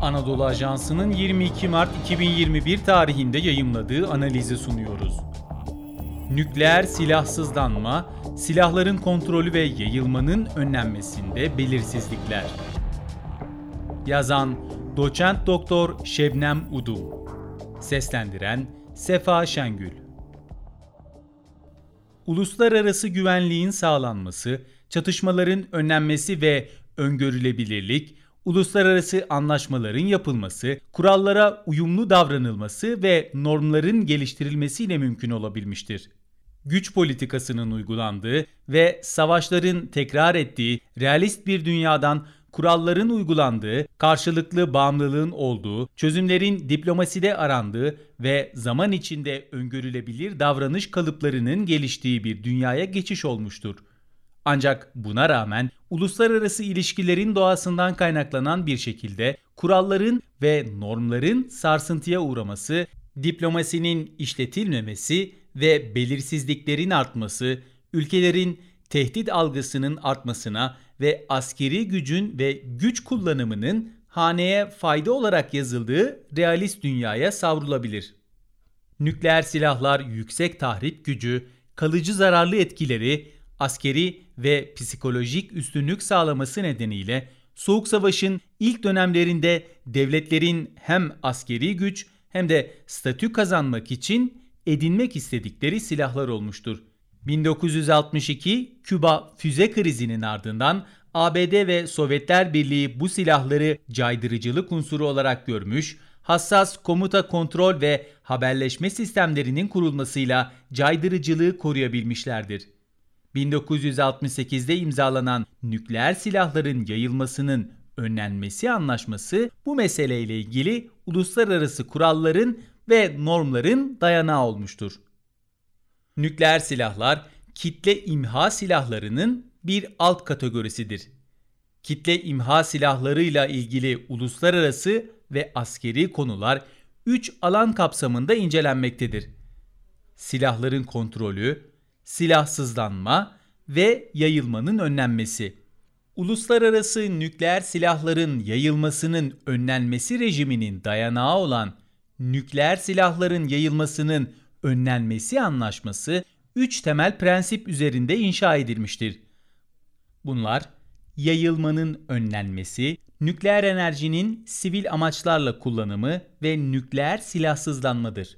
Anadolu Ajansı'nın 22 Mart 2021 tarihinde yayımladığı analizi sunuyoruz. Nükleer silahsızlanma, silahların kontrolü ve yayılmanın önlenmesinde belirsizlikler. Yazan Doçent Doktor Şebnem Udum Seslendiren Sefa Şengül Uluslararası güvenliğin sağlanması, çatışmaların önlenmesi ve öngörülebilirlik, uluslararası anlaşmaların yapılması, kurallara uyumlu davranılması ve normların geliştirilmesiyle mümkün olabilmiştir. Güç politikasının uygulandığı ve savaşların tekrar ettiği realist bir dünyadan kuralların uygulandığı, karşılıklı bağımlılığın olduğu, çözümlerin diplomaside arandığı ve zaman içinde öngörülebilir davranış kalıplarının geliştiği bir dünyaya geçiş olmuştur. Ancak buna rağmen uluslararası ilişkilerin doğasından kaynaklanan bir şekilde kuralların ve normların sarsıntıya uğraması, diplomasinin işletilmemesi ve belirsizliklerin artması, ülkelerin tehdit algısının artmasına ve askeri gücün ve güç kullanımının haneye fayda olarak yazıldığı realist dünyaya savrulabilir. Nükleer silahlar yüksek tahrip gücü, kalıcı zararlı etkileri, askeri ve psikolojik üstünlük sağlaması nedeniyle Soğuk Savaş'ın ilk dönemlerinde devletlerin hem askeri güç hem de statü kazanmak için edinmek istedikleri silahlar olmuştur. 1962 Küba füze krizinin ardından ABD ve Sovyetler Birliği bu silahları caydırıcılık unsuru olarak görmüş, hassas komuta kontrol ve haberleşme sistemlerinin kurulmasıyla caydırıcılığı koruyabilmişlerdir. 1968'de imzalanan nükleer silahların yayılmasının önlenmesi anlaşması bu meseleyle ilgili uluslararası kuralların ve normların dayanağı olmuştur. Nükleer silahlar kitle imha silahlarının bir alt kategorisidir. Kitle imha silahlarıyla ilgili uluslararası ve askeri konular 3 alan kapsamında incelenmektedir. Silahların kontrolü, silahsızlanma ve yayılmanın önlenmesi. Uluslararası nükleer silahların yayılmasının önlenmesi rejiminin dayanağı olan nükleer silahların yayılmasının önlenmesi anlaşması 3 temel prensip üzerinde inşa edilmiştir. Bunlar yayılmanın önlenmesi, nükleer enerjinin sivil amaçlarla kullanımı ve nükleer silahsızlanmadır.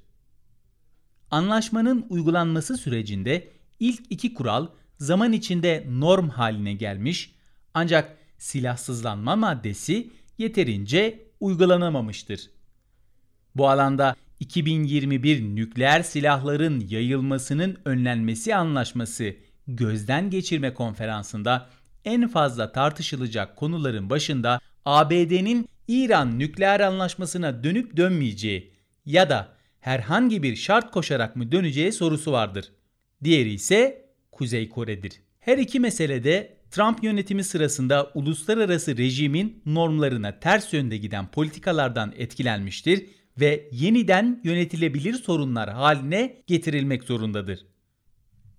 Anlaşmanın uygulanması sürecinde ilk iki kural zaman içinde norm haline gelmiş ancak silahsızlanma maddesi yeterince uygulanamamıştır. Bu alanda 2021 nükleer silahların yayılmasının önlenmesi anlaşması gözden geçirme konferansında en fazla tartışılacak konuların başında ABD'nin İran nükleer anlaşmasına dönüp dönmeyeceği ya da herhangi bir şart koşarak mı döneceği sorusu vardır. Diğeri ise Kuzey Kore'dir. Her iki meselede Trump yönetimi sırasında uluslararası rejimin normlarına ters yönde giden politikalardan etkilenmiştir ve yeniden yönetilebilir sorunlar haline getirilmek zorundadır.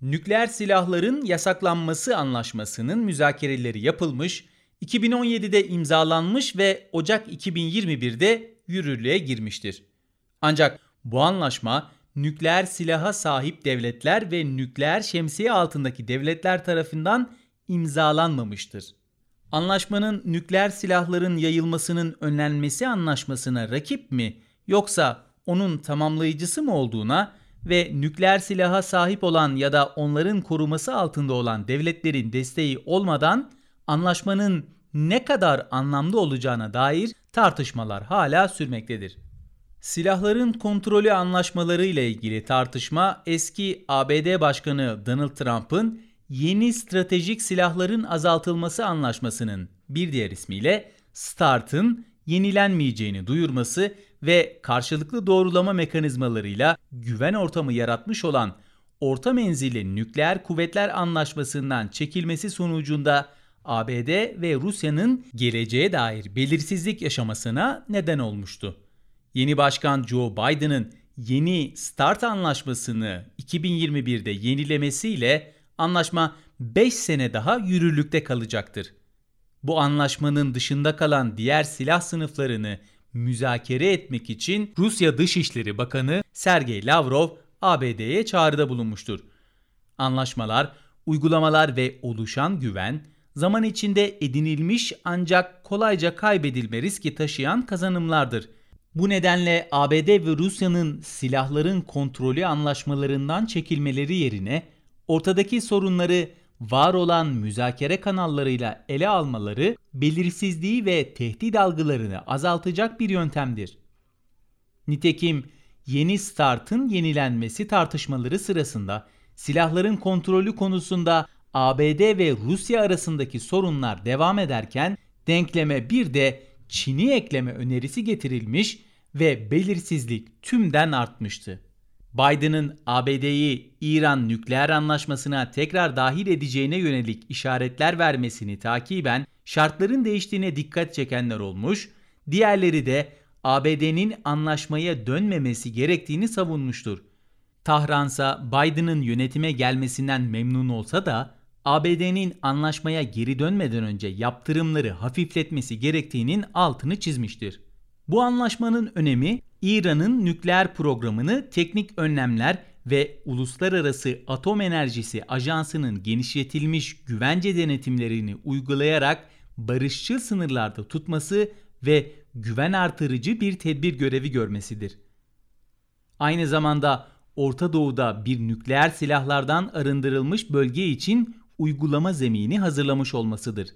Nükleer silahların yasaklanması anlaşmasının müzakereleri yapılmış, 2017'de imzalanmış ve Ocak 2021'de yürürlüğe girmiştir. Ancak bu anlaşma nükleer silaha sahip devletler ve nükleer şemsiye altındaki devletler tarafından imzalanmamıştır. Anlaşmanın nükleer silahların yayılmasının önlenmesi anlaşmasına rakip mi yoksa onun tamamlayıcısı mı olduğuna ve nükleer silaha sahip olan ya da onların koruması altında olan devletlerin desteği olmadan anlaşmanın ne kadar anlamlı olacağına dair tartışmalar hala sürmektedir. Silahların kontrolü anlaşmaları ile ilgili tartışma eski ABD Başkanı Donald Trump'ın yeni stratejik silahların azaltılması anlaşmasının bir diğer ismiyle START'ın yenilenmeyeceğini duyurması ve karşılıklı doğrulama mekanizmalarıyla güven ortamı yaratmış olan orta menzilli nükleer kuvvetler anlaşmasından çekilmesi sonucunda ABD ve Rusya'nın geleceğe dair belirsizlik yaşamasına neden olmuştu. Yeni başkan Joe Biden'ın yeni START anlaşmasını 2021'de yenilemesiyle anlaşma 5 sene daha yürürlükte kalacaktır. Bu anlaşmanın dışında kalan diğer silah sınıflarını müzakere etmek için Rusya Dışişleri Bakanı Sergey Lavrov ABD'ye çağrıda bulunmuştur. Anlaşmalar, uygulamalar ve oluşan güven zaman içinde edinilmiş ancak kolayca kaybedilme riski taşıyan kazanımlardır. Bu nedenle ABD ve Rusya'nın silahların kontrolü anlaşmalarından çekilmeleri yerine ortadaki sorunları var olan müzakere kanallarıyla ele almaları belirsizliği ve tehdit algılarını azaltacak bir yöntemdir. Nitekim yeni START'ın yenilenmesi tartışmaları sırasında silahların kontrolü konusunda ABD ve Rusya arasındaki sorunlar devam ederken denkleme bir de Çin'i ekleme önerisi getirilmiş ve belirsizlik tümden artmıştı. Biden'ın ABD'yi İran nükleer anlaşmasına tekrar dahil edeceğine yönelik işaretler vermesini takiben şartların değiştiğine dikkat çekenler olmuş, diğerleri de ABD'nin anlaşmaya dönmemesi gerektiğini savunmuştur. Tahransa Biden'ın yönetime gelmesinden memnun olsa da ABD'nin anlaşmaya geri dönmeden önce yaptırımları hafifletmesi gerektiğinin altını çizmiştir. Bu anlaşmanın önemi İran'ın nükleer programını teknik önlemler ve Uluslararası Atom Enerjisi Ajansı'nın genişletilmiş güvence denetimlerini uygulayarak barışçıl sınırlarda tutması ve güven artırıcı bir tedbir görevi görmesidir. Aynı zamanda Orta Doğu'da bir nükleer silahlardan arındırılmış bölge için uygulama zemini hazırlamış olmasıdır.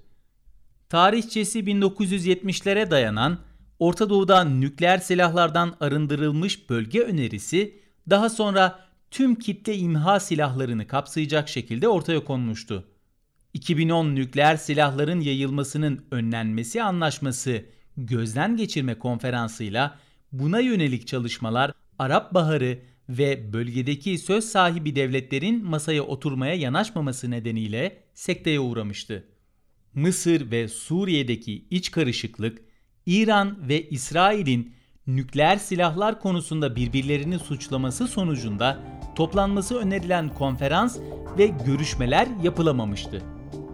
Tarihçesi 1970'lere dayanan Orta Doğu'da nükleer silahlardan arındırılmış bölge önerisi daha sonra tüm kitle imha silahlarını kapsayacak şekilde ortaya konmuştu. 2010 nükleer silahların yayılmasının önlenmesi anlaşması gözden geçirme konferansıyla buna yönelik çalışmalar Arap Baharı ve bölgedeki söz sahibi devletlerin masaya oturmaya yanaşmaması nedeniyle sekteye uğramıştı. Mısır ve Suriye'deki iç karışıklık, İran ve İsrail'in nükleer silahlar konusunda birbirlerini suçlaması sonucunda toplanması önerilen konferans ve görüşmeler yapılamamıştı.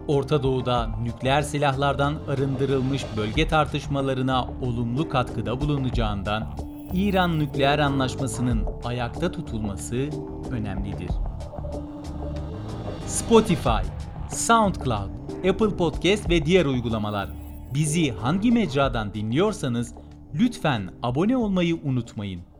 Orta Doğu'da nükleer silahlardan arındırılmış bölge tartışmalarına olumlu katkıda bulunacağından İran nükleer anlaşmasının ayakta tutulması önemlidir. Spotify, SoundCloud, Apple Podcast ve diğer uygulamalar bizi hangi mecradan dinliyorsanız lütfen abone olmayı unutmayın.